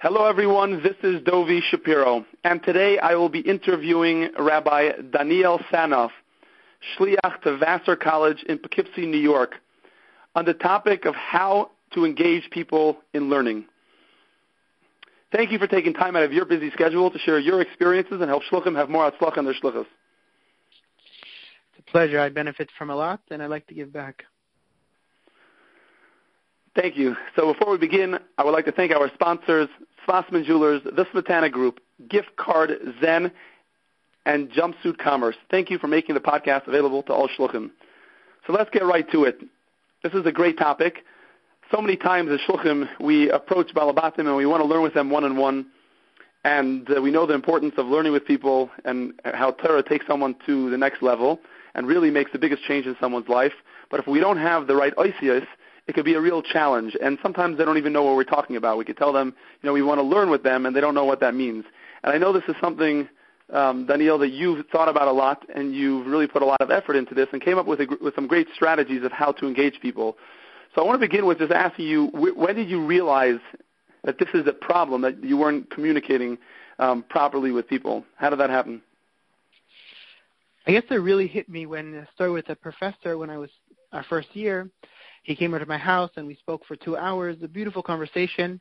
Hello, everyone. This is Dovi Shapiro, and today I will be interviewing Rabbi Daniel Sanoff, Shliach to Vassar College in Poughkeepsie, New York, on the topic of how to engage people in learning. Thank you for taking time out of your busy schedule to share your experiences and help shluchim have more hatzlacha on their shlichus. It's a pleasure. I benefit from a lot, and I like to give back. Thank you. So before we begin, I would like to thank our sponsors, Swassman Jewelers, The Smetana Group, Gift Card Zen, and Jumpsuit Commerce. Thank you for making the podcast available to all shluchim. So let's get right to it. This is a great topic. So many times as shluchim, we approach balabatim and we want to learn with them one-on-one, and uh, we know the importance of learning with people and how Torah takes someone to the next level and really makes the biggest change in someone's life. But if we don't have the right oisias, it could be a real challenge. And sometimes they don't even know what we're talking about. We could tell them, you know, we want to learn with them, and they don't know what that means. And I know this is something, um, Daniel, that you've thought about a lot, and you've really put a lot of effort into this, and came up with, a, with some great strategies of how to engage people. So I want to begin with just asking you, when did you realize that this is a problem, that you weren't communicating um, properly with people? How did that happen? I guess it really hit me when I started with a professor when I was our first year he came over to my house and we spoke for two hours, a beautiful conversation.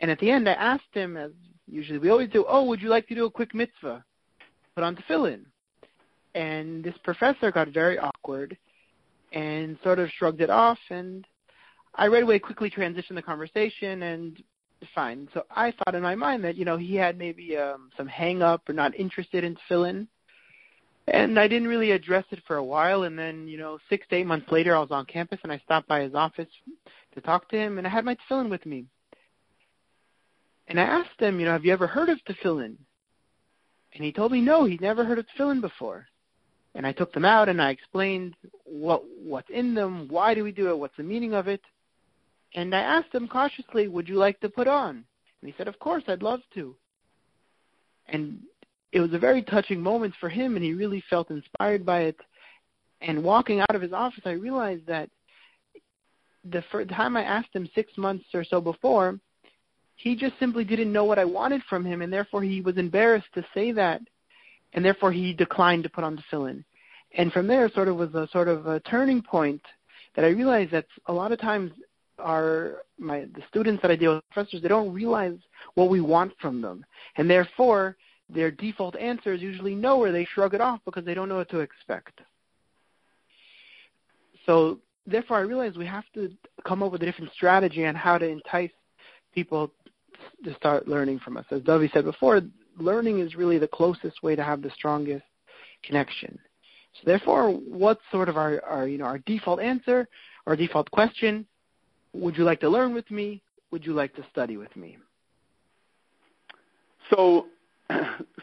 And at the end, I asked him, as usually we always do, oh, would you like to do a quick mitzvah? Put on tefillin. And this professor got very awkward and sort of shrugged it off. And I right away quickly transitioned the conversation and fine. So I thought in my mind that, you know, he had maybe um, some hang up or not interested in tefillin. And I didn't really address it for a while. And then, you know, six to eight months later, I was on campus and I stopped by his office to talk to him, and I had my tefillin with me. And I asked him, you know, have you ever heard of tefillin? And he told me no, he'd never heard of tefillin before. And I took them out and I explained what what's in them, why do we do it, what's the meaning of it. And I asked him cautiously, would you like to put on? And he said, of course, I'd love to. And it was a very touching moment for him, and he really felt inspired by it. And walking out of his office, I realized that the first time I asked him six months or so before, he just simply didn't know what I wanted from him, and therefore he was embarrassed to say that, and therefore he declined to put on the tefillin. And from there, sort of was a sort of a turning point that I realized that a lot of times our my the students that I deal with, professors, they don't realize what we want from them, and therefore their default answer is usually no, or they shrug it off because they don't know what to expect. So therefore, I realize we have to come up with a different strategy on how to entice people to start learning from us. As Dovi said before, learning is really the closest way to have the strongest connection. So therefore, what's sort of our, our you know our default answer, our default question? Would you like to learn with me? Would you like to study with me? So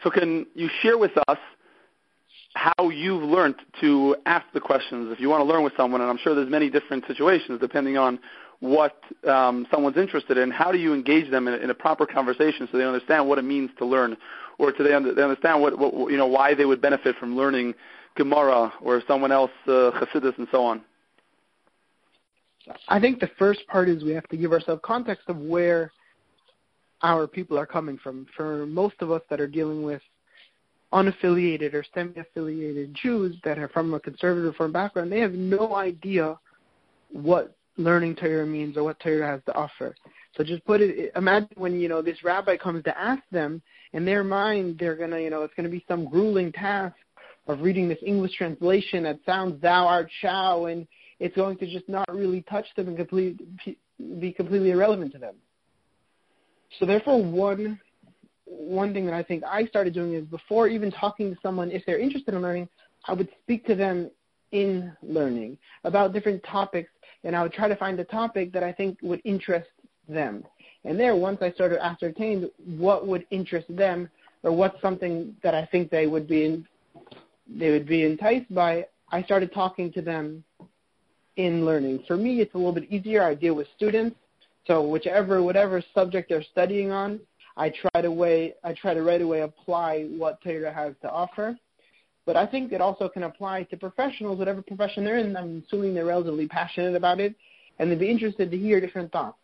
so can you share with us how you've learned to ask the questions? If you want to learn with someone and i'm sure there's many different situations depending on what um, someone's interested in how do you engage them in a, in a proper conversation so they understand what it means to learn? Or do they, under, they understand what, what you know why they would benefit from learning gemara or someone else uh, chassidus and so on? I think the first part is we have to give ourselves context of where our people are coming from. For most of us that are dealing with unaffiliated or semi-affiliated Jews that are from a conservative reform background, they have no idea what learning Torah means or what Torah has to offer. So just put it. Imagine when you know this rabbi comes to ask them, in their mind they're gonna, you know, it's gonna be some grueling task of reading this English translation that sounds "Thou art Shao," and it's going to just not really touch them and complete, be completely irrelevant to them. So therefore, one one thing that I think I started doing is before even talking to someone, if they're interested in learning, I would speak to them in learning about different topics, and I would try to find a topic that I think would interest them. And there, once I sort of ascertained what would interest them, or what's something that I think they would be in, they would be enticed by, I started talking to them in learning. For me, it's a little bit easier. I deal with students, so whichever whatever subject they're studying on, I try to way I try to right away apply what Torah has to offer. But I think it also can apply to professionals, whatever profession they're in. I'm assuming they're relatively passionate about it, and they'd be interested to hear different thoughts.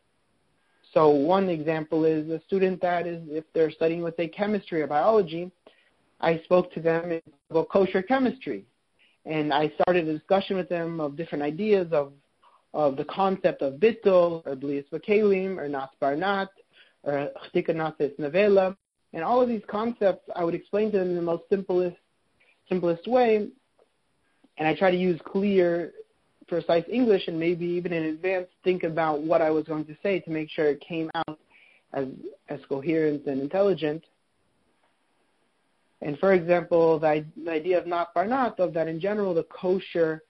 So one example is a student that is, if they're studying, let's say, chemistry or biology, I spoke to them about kosher chemistry. And I started a discussion with them of different ideas of, of the concept of bittul, or blias vakalim, or nas barnat, or chtika nasis nevela. And all of these concepts I would explain to them in the most simplest, simplest way. And I try to use clear precise English and maybe even in advance think about what I was going to say to make sure it came out as as coherent and intelligent. And for example, the, the idea of not barnat, of that in general, the kosher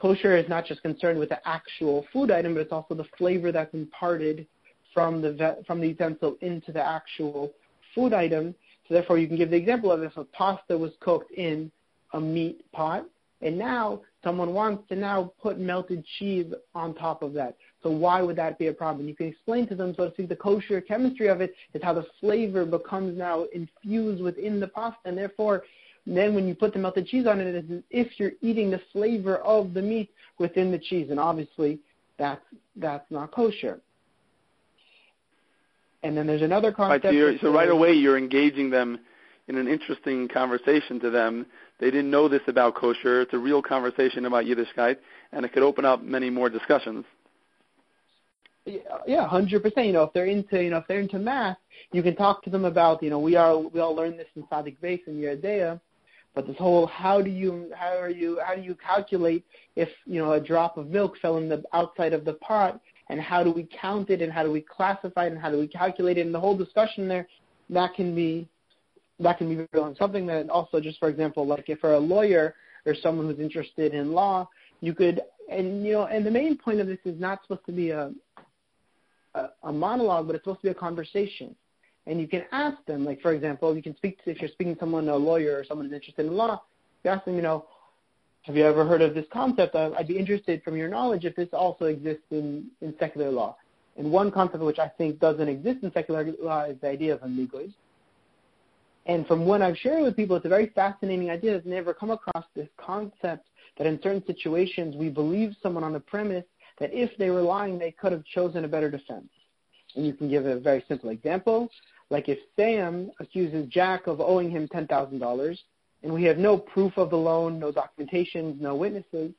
kosher is not just concerned with the actual food item, but it's also the flavor that's imparted from the from the utensil into the actual food item. So therefore, you can give the example of if a pasta was cooked in a meat pot, and now someone wants to now put melted cheese on top of that. So why would that be a problem? You can explain to them, so to speak, the kosher chemistry of it is how the flavor becomes now infused within the pasta, and therefore, then when you put the melted cheese on it, it's as if you're eating the flavor of the meat within the cheese, and obviously, that's that's not kosher. And then there's another concept. Right, so, so right away, you're engaging them in an interesting conversation to them they didn't know this about kosher. It's a real conversation about Yiddishkeit, and it could open up many more discussions. Yeah, hundred percent. You know, if they're into, you know, if they're into math, you can talk to them about, you know, we are we all learn this in Sadik Base and Yoreh De'ah, but this whole how do you how are you how do you calculate if you know a drop of milk fell in the outside of the pot and how do we count it and how do we classify it and how do we calculate it and the whole discussion there that can be that can be real. Something that also, just for example, like if you're a lawyer or someone who's interested in law, you could, and you know, and the main point of this is not supposed to be a a, a monologue, but it's supposed to be a conversation. And you can ask them, like for example, you can speak to if you're speaking to someone, a lawyer or someone who's interested in law, you ask them, you know, have you ever heard of this concept? I'd be interested from your knowledge if this also exists in, in secular law. And one concept which I think doesn't exist in secular law is the idea of amigos. And from what I've shared with people, it's a very fascinating idea. I've never come across this concept that in certain situations we believe someone on the premise that if they were lying, they could have chosen a better defense. And you can give a very simple example. Like if Sam accuses Jack of owing him $10,000, and we have no proof of the loan, no documentation, no witnesses,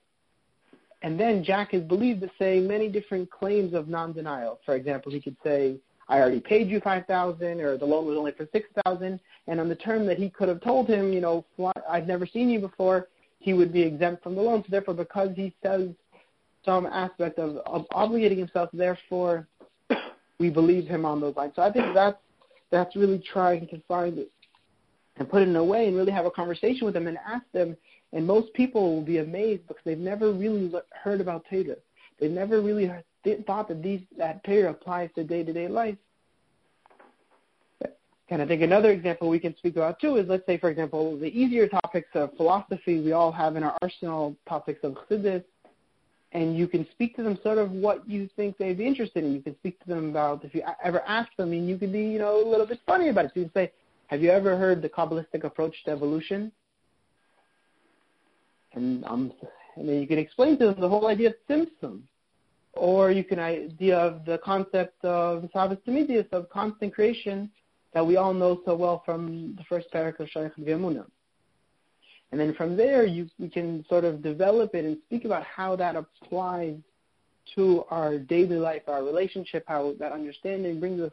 and then Jack is believed to say many different claims of non-denial. For example, he could say, I already paid you 5000 or the loan was only for 6000 and on the term that he could have told him, you know, I've never seen you before, he would be exempt from the loan. So therefore, because he says some aspect of, of obligating himself, therefore, we believe him on those lines. So I think that's that's really trying to find it and put it in a way and really have a conversation with them and ask them. And most people will be amazed because they've never really heard about Torah. They've never really thought that these that Torah applies to day to day life. And I think another example we can speak about too is, let's say, for example, the easier topics of philosophy we all have in our arsenal, topics of chassidus, and you can speak to them sort of what you think they'd be interested in. You can speak to them about if you ever ask them, and you can be, you know, a little bit funny about it. So you can say, "Have you ever heard the Kabbalistic approach to evolution?" And um, and then you can explain to them the whole idea of tzimtzum, or you can idea of the concept of Sabbath of constant creation that we all know so well from the first perek of Shaar HaYichud VehaEmunah. And then from there, you, you can sort of develop it and speak about how that applies to our daily life, our relationship, how that understanding brings us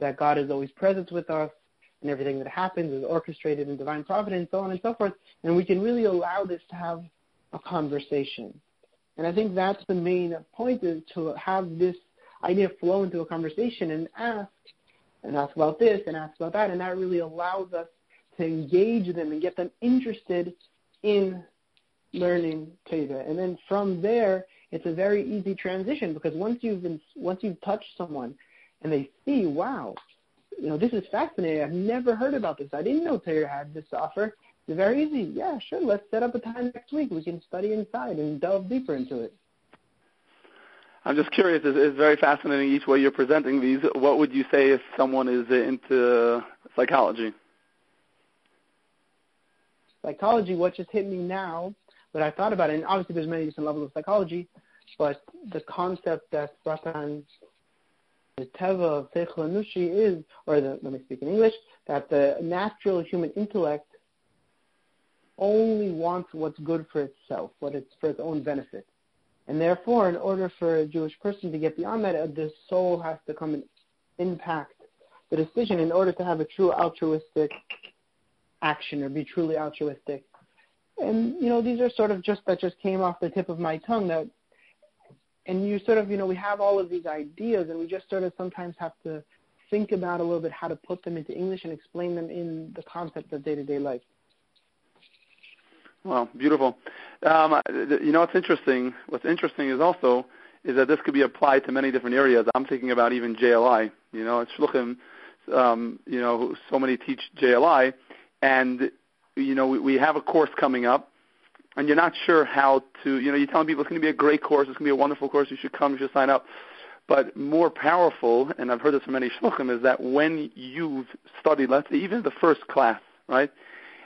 that God is always present with us and everything that happens is orchestrated in divine providence, so on and so forth. And we can really allow this to have a conversation. And I think that's the main point is to have this idea flow into a conversation and ask and ask about this and ask about that, and that really allows us to engage them and get them interested in learning Torah. And then from there, it's a very easy transition because once you've been, once you've touched someone and they see, wow, you know, this is fascinating. I've never heard about this. I didn't know Torah had this offer. It's very easy. Yeah, sure. Let's set up a time next week. We can study inside and delve deeper into it. I'm just curious. It's very fascinating each way you're presenting these. What would you say if someone is into psychology? Psychology, what just hit me now, but I thought about it, and obviously there's many different levels of psychology, but the concept that Spartan the teva of anushi is, or the, let me speak in English, that the natural human intellect only wants what's good for itself, what it's for its own benefit. And therefore, in order for a Jewish person to get beyond that, uh, the soul has to come and impact the decision in order to have a true altruistic action or be truly altruistic. And you know, these are sort of just that just came off the tip of my tongue that and you sort of, you know, we have all of these ideas and we just sort of sometimes have to think about a little bit how to put them into English and explain them in the concept of day to day life. Well, beautiful. Um, you know what's interesting? What's interesting is also is that this could be applied to many different areas. I'm thinking about even JLI. You know, it's shluchim. Um, you know, so many teach JLI, and you know we, we have a course coming up, and you're not sure how to. You know, you're telling people it's going to be a great course. It's going to be a wonderful course. You should come. You should sign up. But more powerful, and I've heard this from many shluchim, is that when you've studied, let's say even the first class, right?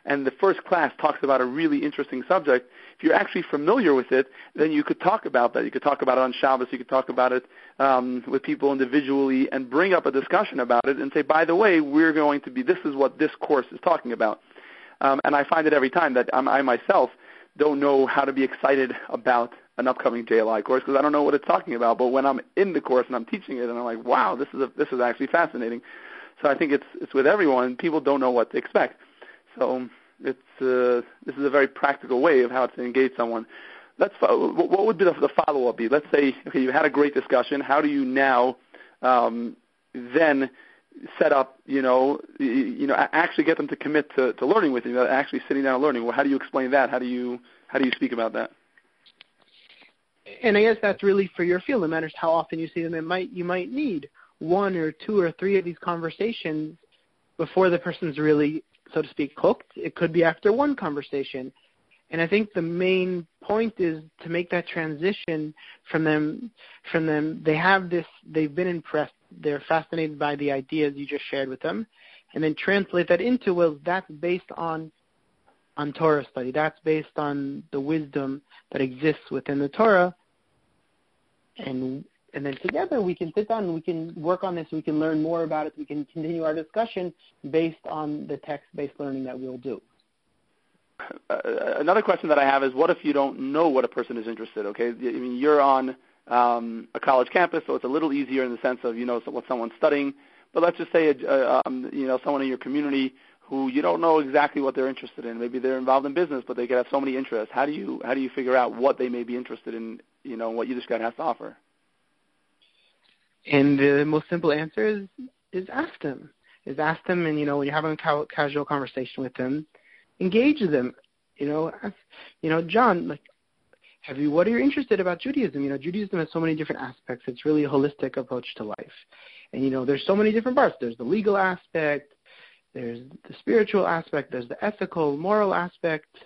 And the first class talks about a really interesting subject, if you're actually familiar with it, then you could talk about that. You could talk about it on Shabbos. You could talk about it um, with people individually and bring up a discussion about it and say, by the way, we're going to be, this is what this course is talking about. Um, and I find it every time that I'm, I myself don't know how to be excited about an upcoming JLI course because I don't know what it's talking about. But when I'm in the course and I'm teaching it, and I'm like, wow, this is a, this is actually fascinating. So I think it's it's with everyone. People don't know what to expect. So it's uh, this is a very practical way of how to engage someone. Let's what would be the, follow up be? Let's say okay, you had a great discussion. How do you now um, then set up, you know, you know, actually get them to commit to, to learning with you, actually sitting down and learning. Well, how do you explain that? How do you how do you speak about that? And I guess that's really for your field. It matters how often you see them. It might you might need one or two or three of these conversations before the person's really so to speak, hooked. It could be after one conversation. And I think the main point is to make that transition from them from them they have this they've been impressed, they're fascinated by the ideas you just shared with them, and then translate that into well that's based on on Torah study. That's based on the wisdom that exists within the Torah. And and then together we can sit down and we can work on this. We can learn more about it. We can continue our discussion based on the text-based learning that we'll do. Uh, another question that I have is, what if you don't know what a person is interested? Okay, I mean you're on um, a college campus, so it's a little easier in the sense of you know what someone's studying. But let's just say, uh, um, you know, someone in your community who you don't know exactly what they're interested in. Maybe they're involved in business, but they could have so many interests. How do you how do you figure out what they may be interested in? You know, what Yiddishkeit has to offer. And the most simple answer is is ask them. Is ask them, and you know when you're having a ca- casual conversation with them, engage them. You know, ask, you know, John, like, have you? What are you interested about Judaism? You know, Judaism has so many different aspects. It's really a holistic approach to life, and you know, there's so many different parts. There's the legal aspect, there's the spiritual aspect, there's the ethical, moral aspect.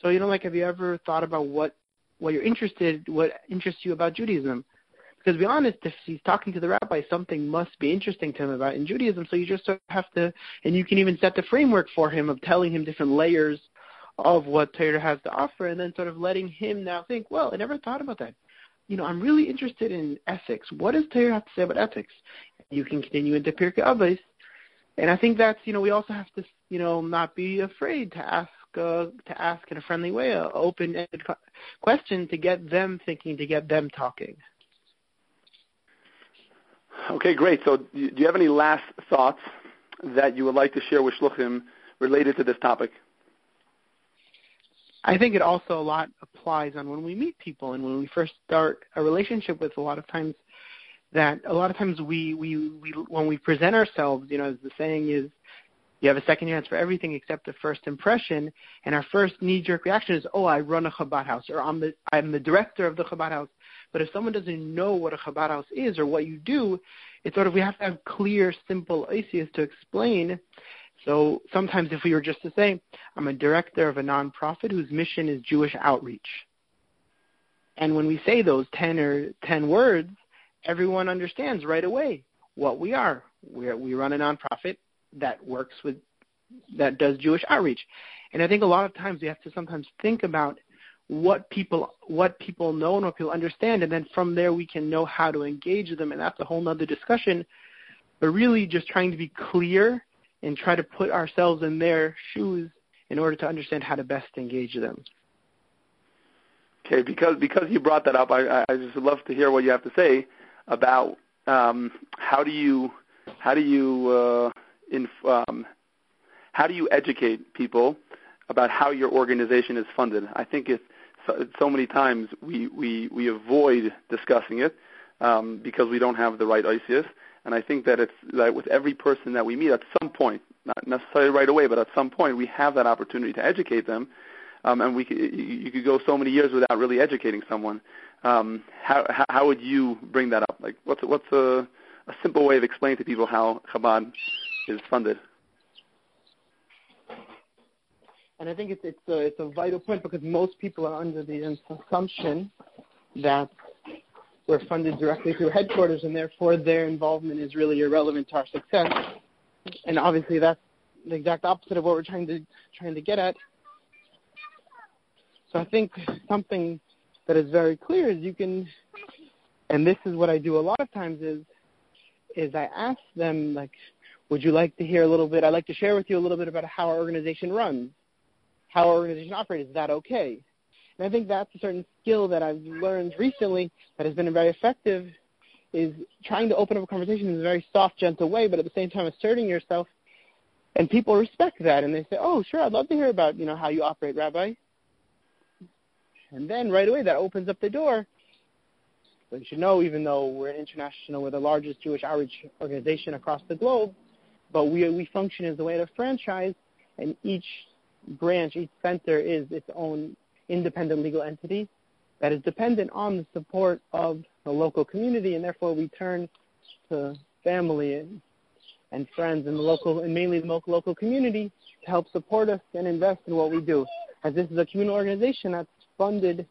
So you know, like, have you ever thought about what what you're interested, what interests you about Judaism? Because to be honest, if he's talking to the rabbi, something must be interesting to him about in Judaism. So you just have to, and you can even set the framework for him of telling him different layers of what Torah has to offer, and then sort of letting him now think, well, I never thought about that. You know, I'm really interested in ethics. What does Torah have to say about ethics? You can continue into Pirkei Avos, and I think that's you know we also have to you know not be afraid to ask uh, to ask in a friendly way, an open-ended question to get them thinking, to get them talking. Okay, great. So do you have any last thoughts that you would like to share with Shluchim related to this topic? I think it also a lot applies on when we meet people and when we first start a relationship with a lot of times that a lot of times we, we, we when we present ourselves, you know, as the saying is, you have a second chance for everything except the first impression, and our first knee-jerk reaction is, "Oh, I run a Chabad house," or "I'm the I'm the director of the Chabad house." But if someone doesn't know what a Chabad house is or what you do, it's sort of we have to have clear, simple ICs to explain. So sometimes if we were just to say, I'm a director of a nonprofit whose mission is Jewish outreach. And when we say those 10 or 10 words, everyone understands right away what we are. we we run a nonprofit that works with, that does Jewish outreach. And I think a lot of times we have to sometimes think about what people what people know and what people understand, and then from there we can know how to engage them, and that's a whole other discussion. But really, just trying to be clear and try to put ourselves in their shoes in order to understand how to best engage them. Okay, because because you brought that up, I I just love to hear what you have to say about um, how do you how do you uh, inf- um, how do you educate people about how your organization is funded? I think it's so, so many times we, we, we avoid discussing it um, because we don't have the right ICS. And I think that it's that with every person that we meet at some point, not necessarily right away, but at some point, we have that opportunity to educate them. Um, and we you could go so many years without really educating someone. Um, how, how would you bring that up? Like, what's what's a, a simple way of explaining to people how Chabad is funded? And I think it's it's a, it's a vital point because most people are under the assumption that we're funded directly through headquarters, and therefore their involvement is really irrelevant to our success. And obviously, that's the exact opposite of what we're trying to trying to get at. So I think something that is very clear is you can, and this is what I do a lot of times is, is I ask them like, would you like to hear a little bit? I'd like to share with you a little bit about how our organization runs, how our organization operates. Is that okay? And I think that's a certain skill that I've learned recently that has been very effective is trying to open up a conversation in a very soft, gentle way, but at the same time asserting yourself. And people respect that, and they say, "Oh, sure, I'd love to hear about you know how you operate, Rabbi." And then right away that opens up the door. But you should know, even though we're an international, we're the largest Jewish outreach organization across the globe, but we we function as a way of franchise, and each branch, each center is its own independent legal entity that is dependent on the support of the local community, and therefore we turn to family and, and friends in the local and mainly the local, community to help support us and invest in what we do. As this is a communal organization that's funded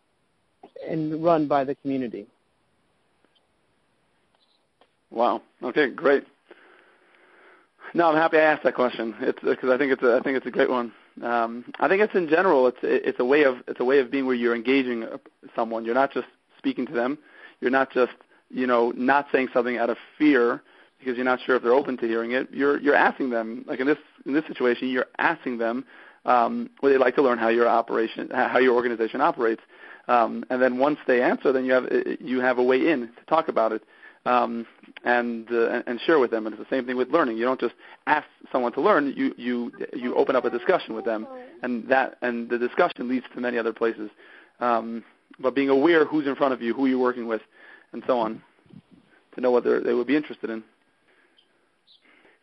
and run by the community. Wow. Okay, great. No, I'm happy I asked that question. It's because I think it's a, I think it's a great one. Um, I think it's in general. It's it's a way of it's a way of being where you're engaging someone. You're not just speaking to them. You're not just you know not saying something out of fear because you're not sure if they're open to hearing it. You're you're asking them. Like in this in this situation, you're asking them um, would they like to learn how your operation how your organization operates. Um, and then once they answer, then you have you have a way in to talk about it um, and uh, and share with them. And it's the same thing with learning. You don't just ask someone to learn. You you you open up a discussion with them, and that and the discussion leads to many other places. Um, but being aware who's in front of you, who you're working with, and so on, to know what they would be interested in.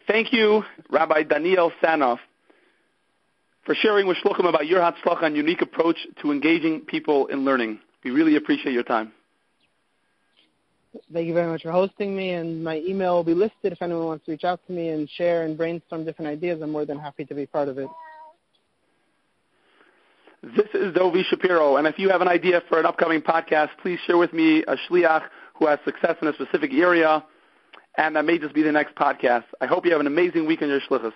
Thank you, Rabbi Daniel Sanoff, for sharing with Shluchim about your Hatzlacha and unique approach to engaging people in learning. We really appreciate your time. Thank you very much for hosting me, and my email will be listed if anyone wants to reach out to me and share and brainstorm different ideas. I'm more than happy to be part of it. This is Dovi Shapiro, and if you have an idea for an upcoming podcast, please share with me a shliach who has success in a specific area, and that may just be the next podcast. I hope you have an amazing week in your shlichus.